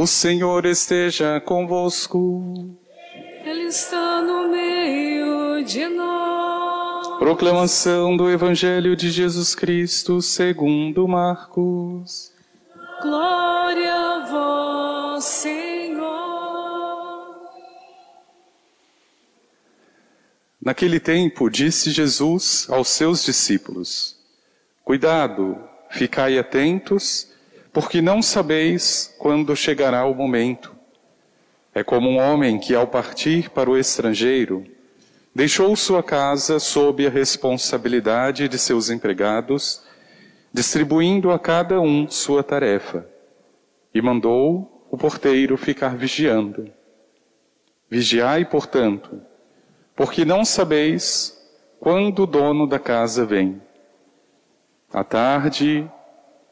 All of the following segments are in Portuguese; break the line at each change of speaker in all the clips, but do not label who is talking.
O Senhor esteja convosco.
Ele está no meio de nós.
Proclamação do Evangelho de Jesus Cristo segundo Marcos.
Glória a vós, Senhor.
Naquele tempo, disse Jesus aos seus discípulos: Cuidado, ficai atentos, porque não sabeis quando chegará o momento. É como um homem que, ao partir para o estrangeiro, deixou sua casa sob a responsabilidade de seus empregados, distribuindo a cada um sua tarefa, e mandou o porteiro ficar vigiando. Vigiai, portanto, porque não sabeis quando o dono da casa vem. À tarde,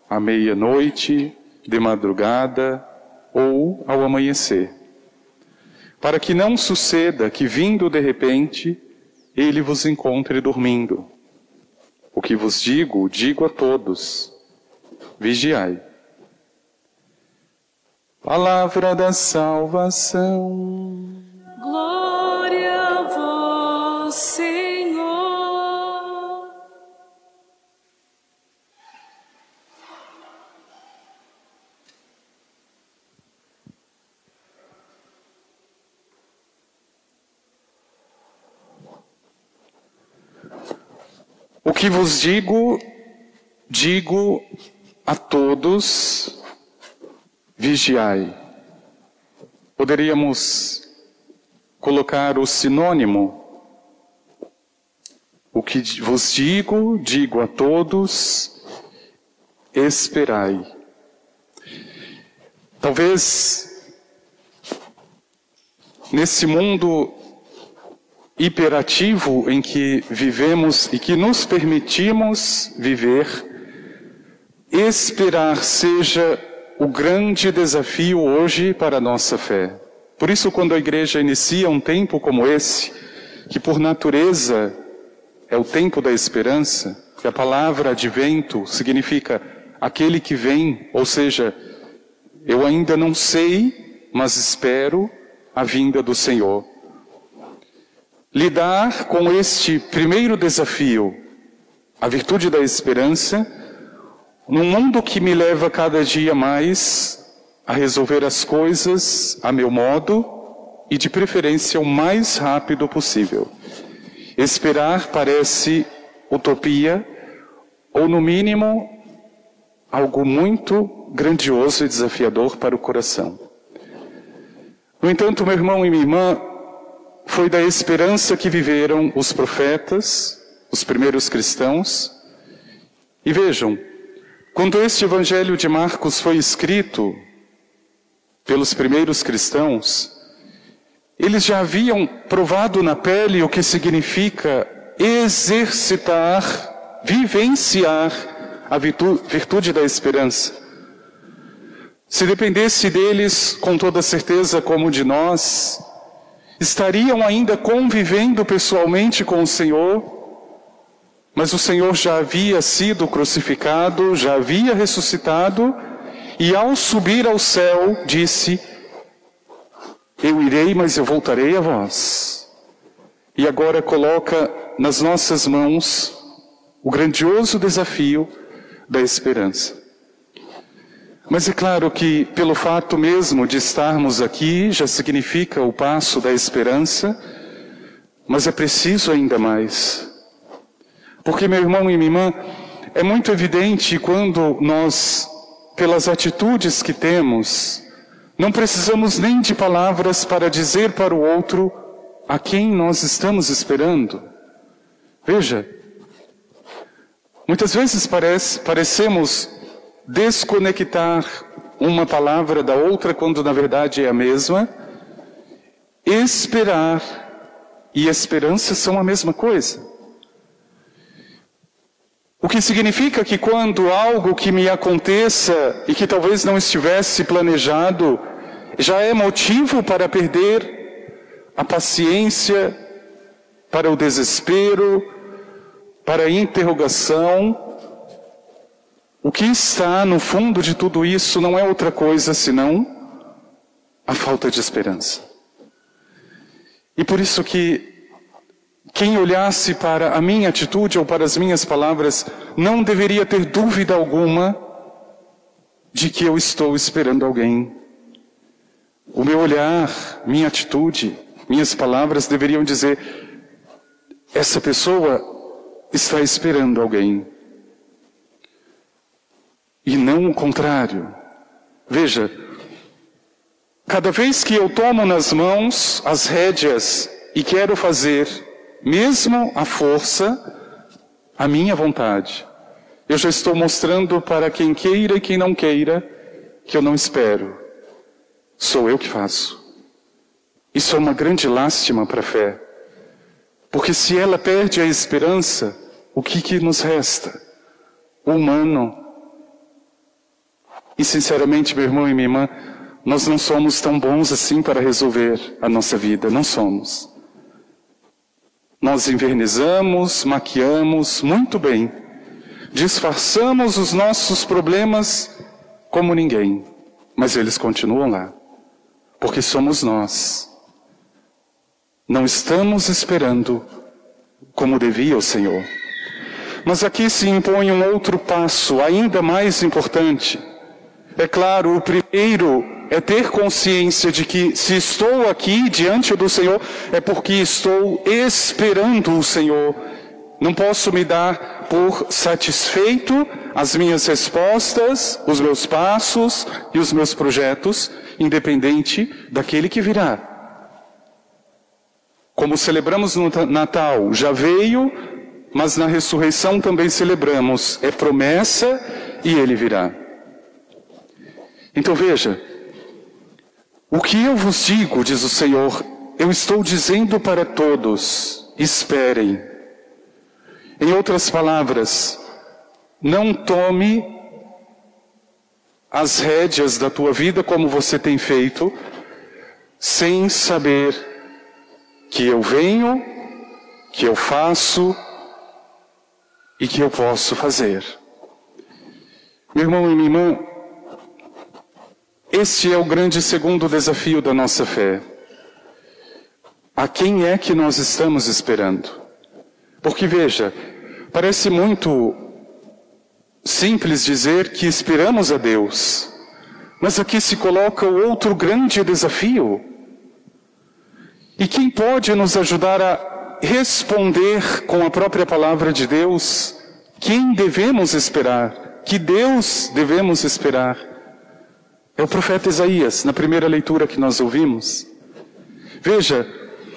à meia-noite, de madrugada ou ao amanhecer. Para que não suceda que, vindo de repente, ele vos encontre dormindo. O que vos digo, digo a todos: vigiai. Palavra da salvação.
Glória a vós, Senhor.
O que vos digo, digo a todos, vigiai. Poderíamos colocar o sinônimo. O que vos digo, digo a todos, esperai. Talvez nesse mundo hiperativo em que vivemos e que nos permitimos viver, esperar seja o grande desafio hoje para a nossa fé. Por isso, quando a igreja inicia um tempo como esse, que por natureza é o tempo da esperança, que a palavra advento significa aquele que vem, ou seja, eu ainda não sei, mas espero a vinda do Senhor. Lidar com este primeiro desafio, a virtude da esperança, num mundo que me leva cada dia mais a resolver as coisas a meu modo e de preferência o mais rápido possível. Esperar parece utopia ou no mínimo algo muito grandioso e desafiador para o coração. No entanto, meu irmão e minha irmã, foi da esperança que viveram os profetas, os primeiros cristãos. E vejam, quando este evangelho de Marcos foi escrito pelos primeiros cristãos, eles já haviam provado na pele o que significa exercitar, vivenciar a virtude da esperança. Se dependesse deles, com toda certeza, como de nós, estariam ainda convivendo pessoalmente com o Senhor, mas o Senhor já havia sido crucificado, já havia ressuscitado, e ao subir ao céu, disse: Eu irei, mas eu voltarei a vós. E agora coloca nas nossas mãos o grandioso desafio da esperança. Mas é claro que, pelo fato mesmo de estarmos aqui, já significa o passo da esperança, mas é preciso ainda mais. Porque, meu irmão e minha irmã, é muito evidente quando nós, pelas atitudes que temos, não precisamos nem de palavras para dizer para o outro a quem nós estamos esperando. Veja, muitas vezes parece, parecemos desconectar uma palavra da outra quando na verdade é a mesma. Esperar e esperança são a mesma coisa. O que significa que quando algo que me aconteça e que talvez não estivesse planejado já é motivo para perder a paciência, para o desespero, para a interrogação, o que está no fundo de tudo isso não é outra coisa senão a falta de esperança. E por isso que quem olhasse para a minha atitude ou para as minhas palavras não deveria ter dúvida alguma de que eu estou esperando alguém. O meu olhar, minha atitude, minhas palavras deveriam dizer: essa pessoa está esperando alguém. E não o contrário. Veja, cada vez que eu tomo nas mãos as rédeas e quero fazer, mesmo a força, a minha vontade, eu já estou mostrando para quem queira e quem não queira que eu não espero. Sou eu que faço. Isso é uma grande lástima para a fé. Porque se ela perde a esperança, o que, que nos resta? O humano. E sinceramente, meu irmão e minha irmã, nós não somos tão bons assim para resolver a nossa vida. Não somos. Nós invernizamos, maquiamos muito bem disfarçamos os nossos problemas como ninguém, mas eles continuam lá, porque somos nós. Não estamos esperando como devia o Senhor. Mas aqui se impõe um outro passo, ainda mais importante. É claro, o primeiro é ter consciência de que se estou aqui diante do Senhor, é porque estou esperando o Senhor. Não posso me dar por satisfeito as minhas respostas, os meus passos e os meus projetos, independente daquele que virá. Como celebramos no Natal, já veio, mas na ressurreição também celebramos. É promessa e ele virá. Então veja, o que eu vos digo, diz o Senhor, eu estou dizendo para todos: esperem em outras palavras, não tome as rédeas da tua vida como você tem feito, sem saber que eu venho, que eu faço e que eu posso fazer. Meu irmão e minha irmã, este é o grande segundo desafio da nossa fé. A quem é que nós estamos esperando? Porque veja, parece muito simples dizer que esperamos a Deus, mas aqui se coloca o outro grande desafio. E quem pode nos ajudar a responder com a própria palavra de Deus? Quem devemos esperar? Que Deus devemos esperar? É o profeta Isaías, na primeira leitura que nós ouvimos. Veja,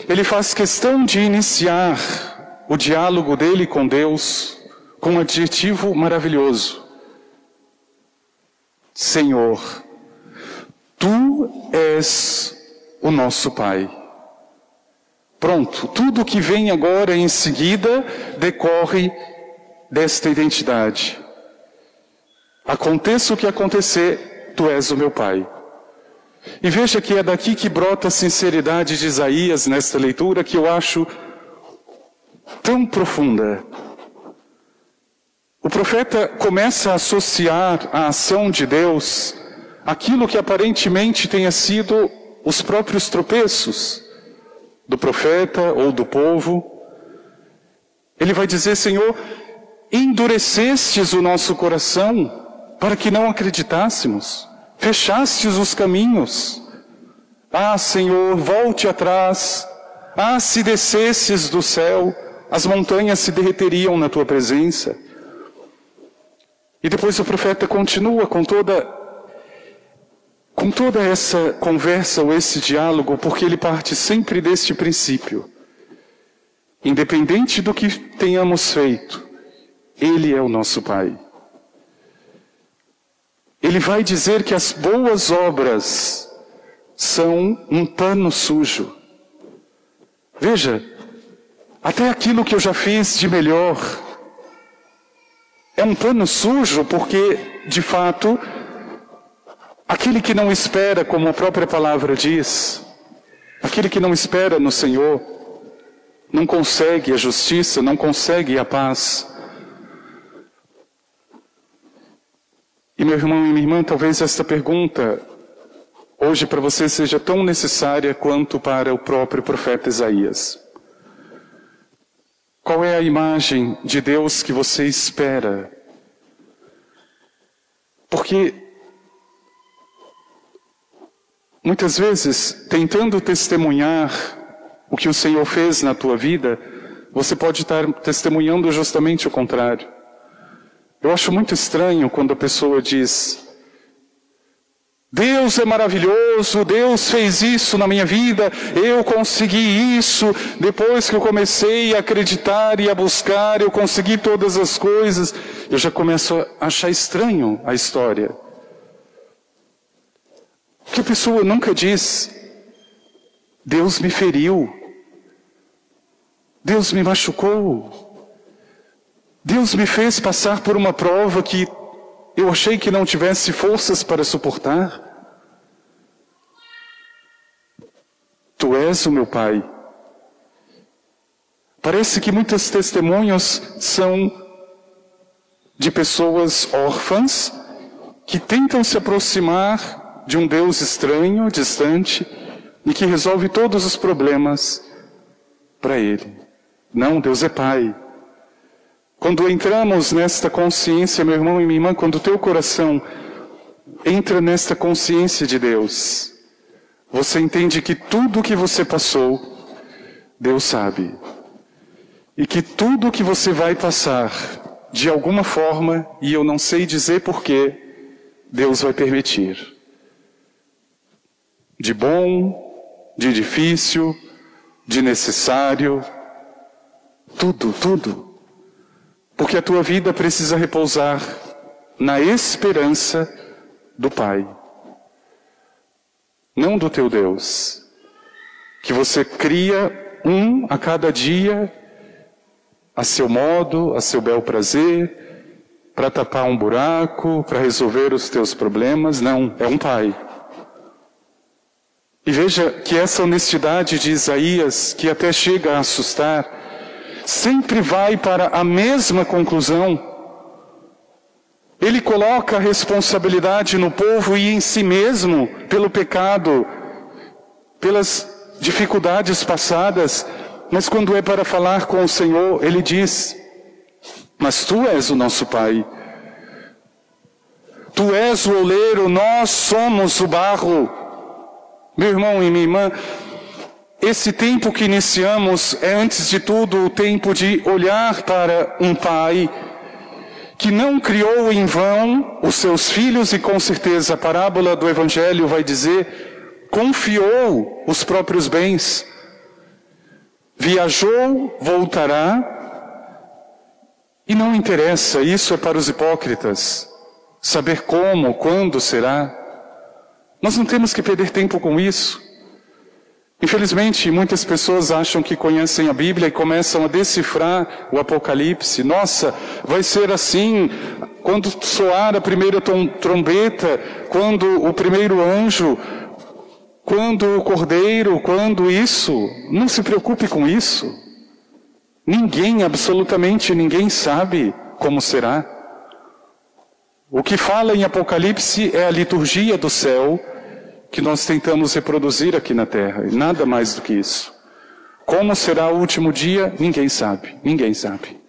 ele faz questão de iniciar o diálogo dele com Deus com um adjetivo maravilhoso. Senhor, tu és o nosso Pai. Pronto, tudo que vem agora em seguida decorre desta identidade. Aconteça o que acontecer, tu és o meu Pai. E veja que é daqui que brota a sinceridade de Isaías nesta leitura que eu acho tão profunda. O profeta começa a associar a ação de Deus aquilo que aparentemente tenha sido os próprios tropeços do profeta ou do povo. Ele vai dizer: Senhor, endurecestes o nosso coração para que não acreditássemos, fechastes os caminhos. Ah, Senhor, volte atrás. Ah, se descesses do céu as montanhas se derreteriam na tua presença. E depois o profeta continua com toda com toda essa conversa ou esse diálogo, porque ele parte sempre deste princípio. Independente do que tenhamos feito, ele é o nosso Pai. Ele vai dizer que as boas obras são um pano sujo. Veja, até aquilo que eu já fiz de melhor é um pano sujo, porque, de fato, aquele que não espera, como a própria palavra diz, aquele que não espera no Senhor, não consegue a justiça, não consegue a paz. E meu irmão e minha irmã, talvez esta pergunta hoje para você seja tão necessária quanto para o próprio profeta Isaías. Qual é a imagem de Deus que você espera? Porque muitas vezes, tentando testemunhar o que o Senhor fez na tua vida, você pode estar testemunhando justamente o contrário. Eu acho muito estranho quando a pessoa diz: Deus é maravilhoso, Deus fez isso na minha vida, eu consegui isso, depois que eu comecei a acreditar e a buscar, eu consegui todas as coisas. Eu já começo a achar estranho a história. Que a pessoa nunca diz: Deus me feriu, Deus me machucou, Deus me fez passar por uma prova que eu achei que não tivesse forças para suportar. Tu és o meu Pai. Parece que muitos testemunhos são de pessoas órfãs que tentam se aproximar de um Deus estranho, distante, e que resolve todos os problemas para Ele. Não, Deus é Pai. Quando entramos nesta consciência, meu irmão e minha irmã, quando o teu coração entra nesta consciência de Deus, você entende que tudo o que você passou, Deus sabe. E que tudo o que você vai passar, de alguma forma, e eu não sei dizer porquê, Deus vai permitir. De bom, de difícil, de necessário, tudo, tudo. Porque a tua vida precisa repousar na esperança do Pai, não do teu Deus, que você cria um a cada dia, a seu modo, a seu bel prazer, para tapar um buraco, para resolver os teus problemas. Não, é um Pai. E veja que essa honestidade de Isaías, que até chega a assustar, sempre vai para a mesma conclusão. Ele coloca a responsabilidade no povo e em si mesmo pelo pecado, pelas dificuldades passadas, mas quando é para falar com o Senhor, ele diz: Mas tu és o nosso Pai. Tu és o oleiro, nós somos o barro. Meu irmão e minha irmã, esse tempo que iniciamos é, antes de tudo, o tempo de olhar para um pai que não criou em vão os seus filhos e com certeza a parábola do Evangelho vai dizer, confiou os próprios bens, viajou, voltará, e não interessa, isso é para os hipócritas, saber como, quando será. Nós não temos que perder tempo com isso. Infelizmente, muitas pessoas acham que conhecem a Bíblia e começam a decifrar o Apocalipse. Nossa, vai ser assim quando soar a primeira trombeta, quando o primeiro anjo, quando o cordeiro, quando isso. Não se preocupe com isso. Ninguém, absolutamente ninguém sabe como será. O que fala em Apocalipse é a liturgia do céu que nós tentamos reproduzir aqui na Terra, e nada mais do que isso. Como será o último dia? Ninguém sabe, ninguém sabe.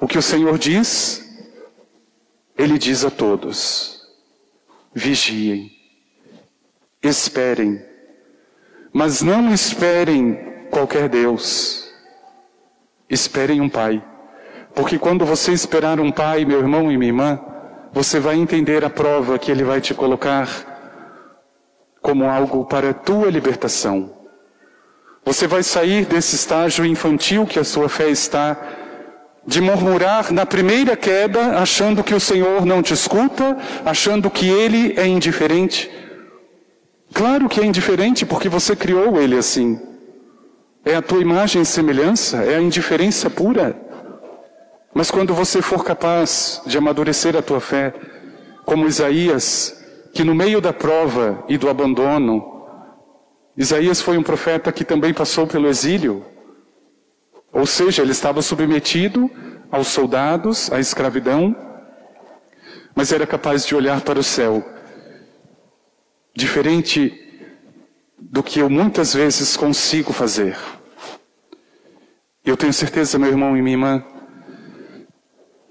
O que o Senhor diz, Ele diz a todos: vigiem, esperem, mas não esperem qualquer Deus, esperem um Pai. Porque quando você esperar um Pai, meu irmão e minha irmã, você vai entender a prova que Ele vai te colocar como algo para a tua libertação. Você vai sair desse estágio infantil que a sua fé está, de murmurar na primeira queda, achando que o Senhor não te escuta, achando que Ele é indiferente. Claro que é indiferente porque você criou Ele assim. É a tua imagem e semelhança, é a indiferença pura. Mas quando você for capaz de amadurecer a tua fé, como Isaías, que no meio da prova e do abandono, Isaías foi um profeta que também passou pelo exílio. Ou seja, ele estava submetido aos soldados, à escravidão, mas era capaz de olhar para o céu diferente do que eu muitas vezes consigo fazer. Eu tenho certeza, meu irmão e minha irmã,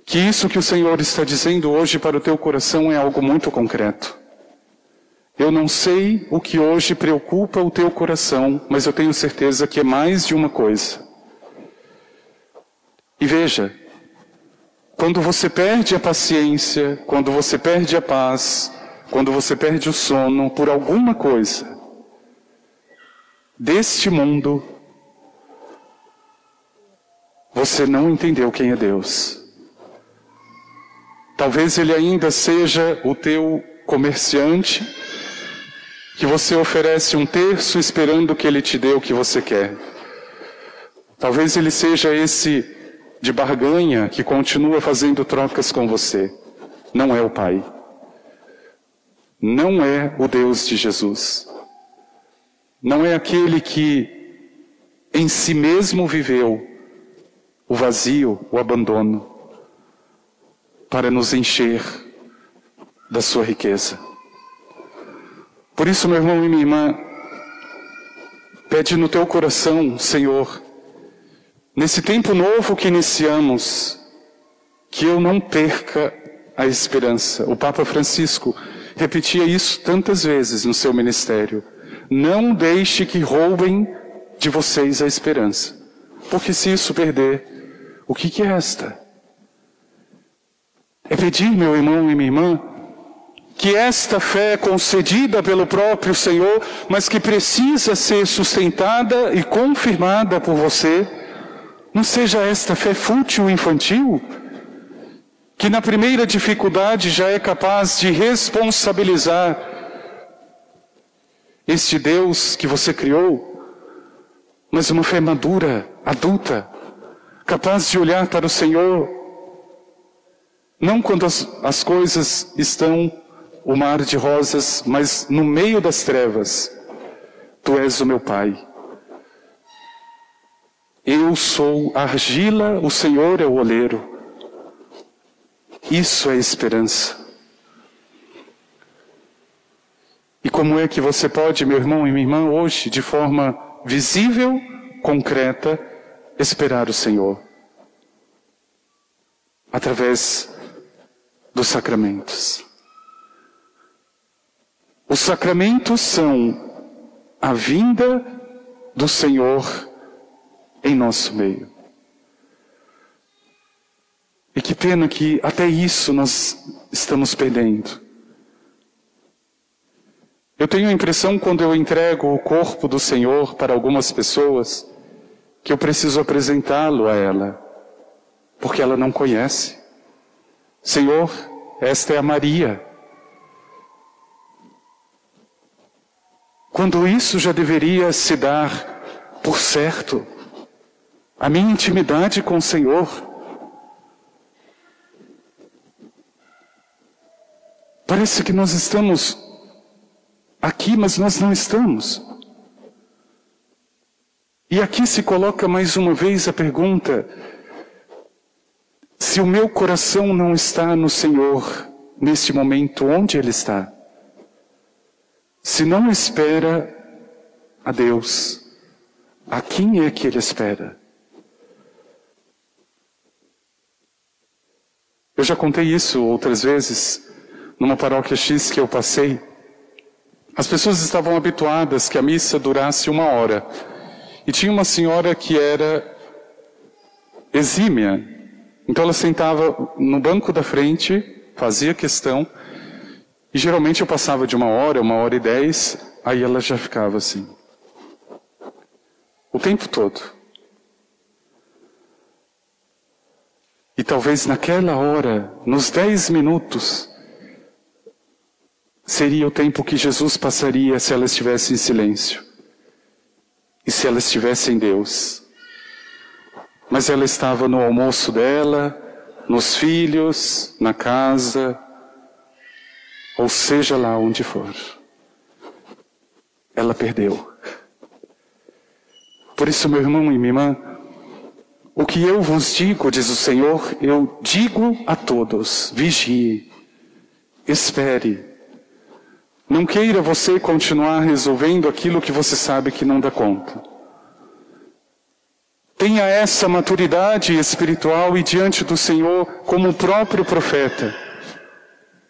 que isso que o Senhor está dizendo hoje para o teu coração é algo muito concreto. Eu não sei o que hoje preocupa o teu coração, mas eu tenho certeza que é mais de uma coisa. E veja, quando você perde a paciência, quando você perde a paz, quando você perde o sono por alguma coisa deste mundo, você não entendeu quem é Deus. Talvez ele ainda seja o teu comerciante, que você oferece um terço esperando que ele te dê o que você quer. Talvez ele seja esse de barganha que continua fazendo trocas com você. Não é o Pai. Não é o Deus de Jesus. Não é aquele que em si mesmo viveu o vazio, o abandono, para nos encher da sua riqueza. Por isso, meu irmão e minha irmã, pede no teu coração, Senhor, Nesse tempo novo que iniciamos, que eu não perca a esperança. O Papa Francisco repetia isso tantas vezes no seu ministério. Não deixe que roubem de vocês a esperança. Porque se isso perder, o que, que é esta? É pedir, meu irmão e minha irmã, que esta fé concedida pelo próprio Senhor, mas que precisa ser sustentada e confirmada por você, não seja esta fé fútil infantil, que na primeira dificuldade já é capaz de responsabilizar este Deus que você criou, mas uma fé madura, adulta, capaz de olhar para o Senhor, não quando as, as coisas estão o mar de rosas, mas no meio das trevas. Tu és o meu Pai. Eu sou argila, o Senhor é o oleiro. Isso é esperança. E como é que você pode, meu irmão e minha irmã, hoje, de forma visível, concreta, esperar o Senhor? Através dos sacramentos. Os sacramentos são a vinda do Senhor em nosso meio. E que pena que até isso nós estamos perdendo. Eu tenho a impressão, quando eu entrego o corpo do Senhor para algumas pessoas, que eu preciso apresentá-lo a ela, porque ela não conhece. Senhor, esta é a Maria. Quando isso já deveria se dar por certo a minha intimidade com o Senhor. Parece que nós estamos aqui, mas nós não estamos. E aqui se coloca mais uma vez a pergunta: se o meu coração não está no Senhor neste momento, onde Ele está? Se não espera a Deus, a quem é que Ele espera? Eu já contei isso outras vezes numa paróquia X que eu passei. As pessoas estavam habituadas que a missa durasse uma hora. E tinha uma senhora que era exímia. Então ela sentava no banco da frente, fazia questão, e geralmente eu passava de uma hora, uma hora e dez, aí ela já ficava assim. O tempo todo. E talvez naquela hora, nos dez minutos, seria o tempo que Jesus passaria se ela estivesse em silêncio. E se ela estivesse em Deus. Mas ela estava no almoço dela, nos filhos, na casa, ou seja lá onde for. Ela perdeu. Por isso, meu irmão e minha irmã, o que eu vos digo, diz o Senhor, eu digo a todos: vigie, espere, Não queira você continuar resolvendo aquilo que você sabe que não dá conta. Tenha essa maturidade espiritual e diante do Senhor, como o próprio profeta,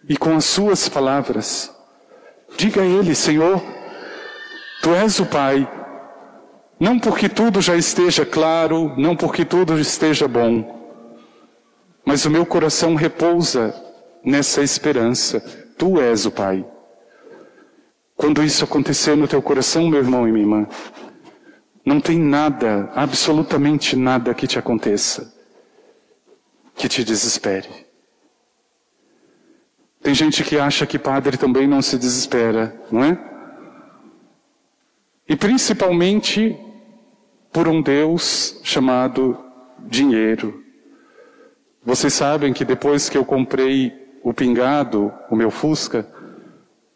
e com as suas palavras, diga a Ele: Senhor, Tu és o Pai, não porque tudo já esteja claro, não porque tudo esteja bom, mas o meu coração repousa nessa esperança: Tu és o Pai. Quando isso acontecer no teu coração, meu irmão e minha irmã, não tem nada, absolutamente nada que te aconteça que te desespere. Tem gente que acha que padre também não se desespera, não é? E principalmente por um Deus chamado dinheiro. Vocês sabem que depois que eu comprei o pingado, o meu Fusca,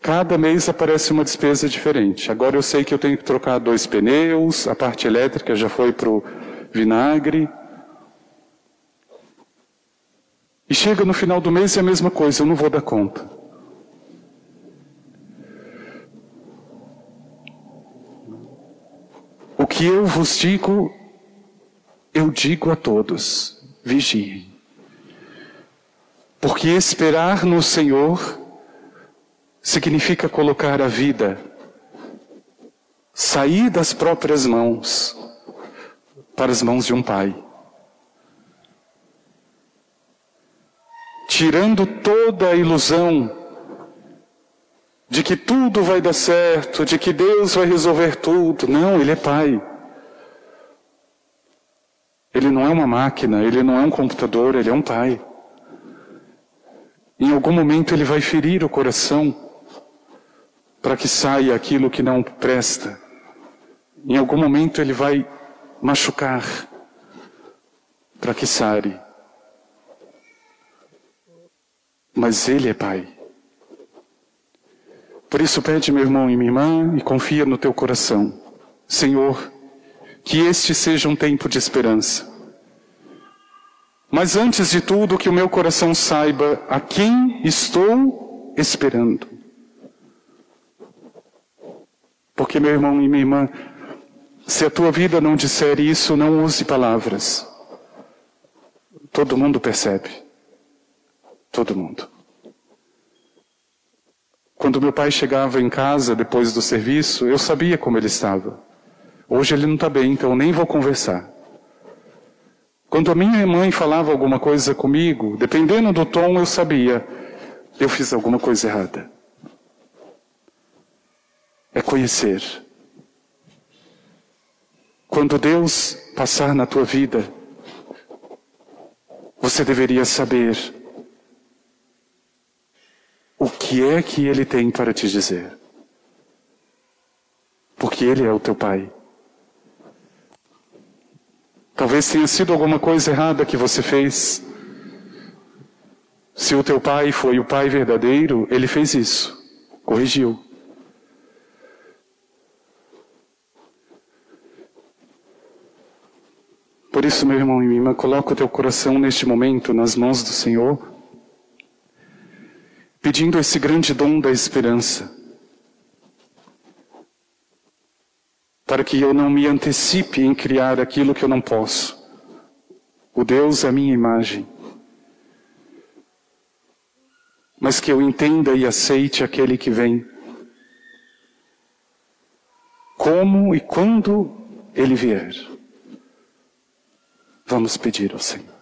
Cada mês aparece uma despesa diferente. Agora eu sei que eu tenho que trocar dois pneus, a parte elétrica já foi para o vinagre. E chega no final do mês e é a mesma coisa, eu não vou dar conta. O que eu vos digo, eu digo a todos: vigiem. Porque esperar no Senhor significa colocar a vida, sair das próprias mãos para as mãos de um pai. Tirando toda a ilusão de que tudo vai dar certo, de que Deus vai resolver tudo. Não, Ele é pai. Ele não é uma máquina, ele não é um computador, ele é um pai. Em algum momento ele vai ferir o coração para que saia aquilo que não presta. Em algum momento ele vai machucar para que sare. Mas ele é Pai. Por isso pede, meu irmão e minha irmã, e confia no teu coração. Senhor, que este seja um tempo de esperança. Mas antes de tudo, que o meu coração saiba a quem estou esperando. Porque, meu irmão e minha irmã, se a tua vida não disser isso, não use palavras. Todo mundo percebe. Todo mundo. Quando meu pai chegava em casa depois do serviço, eu sabia como ele estava. Hoje ele não está bem, então nem vou conversar. Quando a minha mãe falava alguma coisa comigo, dependendo do tom, eu sabia, eu fiz alguma coisa errada é conhecer. Quando Deus passar na tua vida, você deveria saber o que é que Ele tem para te dizer. Porque Ele é o teu Pai. Talvez tenha sido alguma coisa errada que você fez. Se o teu pai foi o pai verdadeiro, ele fez isso, corrigiu. Por isso, meu irmão e minha irmã, coloca o teu coração neste momento nas mãos do Senhor, pedindo esse grande dom da esperança, para que eu não me antecipe em criar aquilo que eu não posso. O Deus é a minha imagem. Mas que eu entenda e aceite aquele que vem. Como e quando ele vier. Vamos pedir ao Senhor.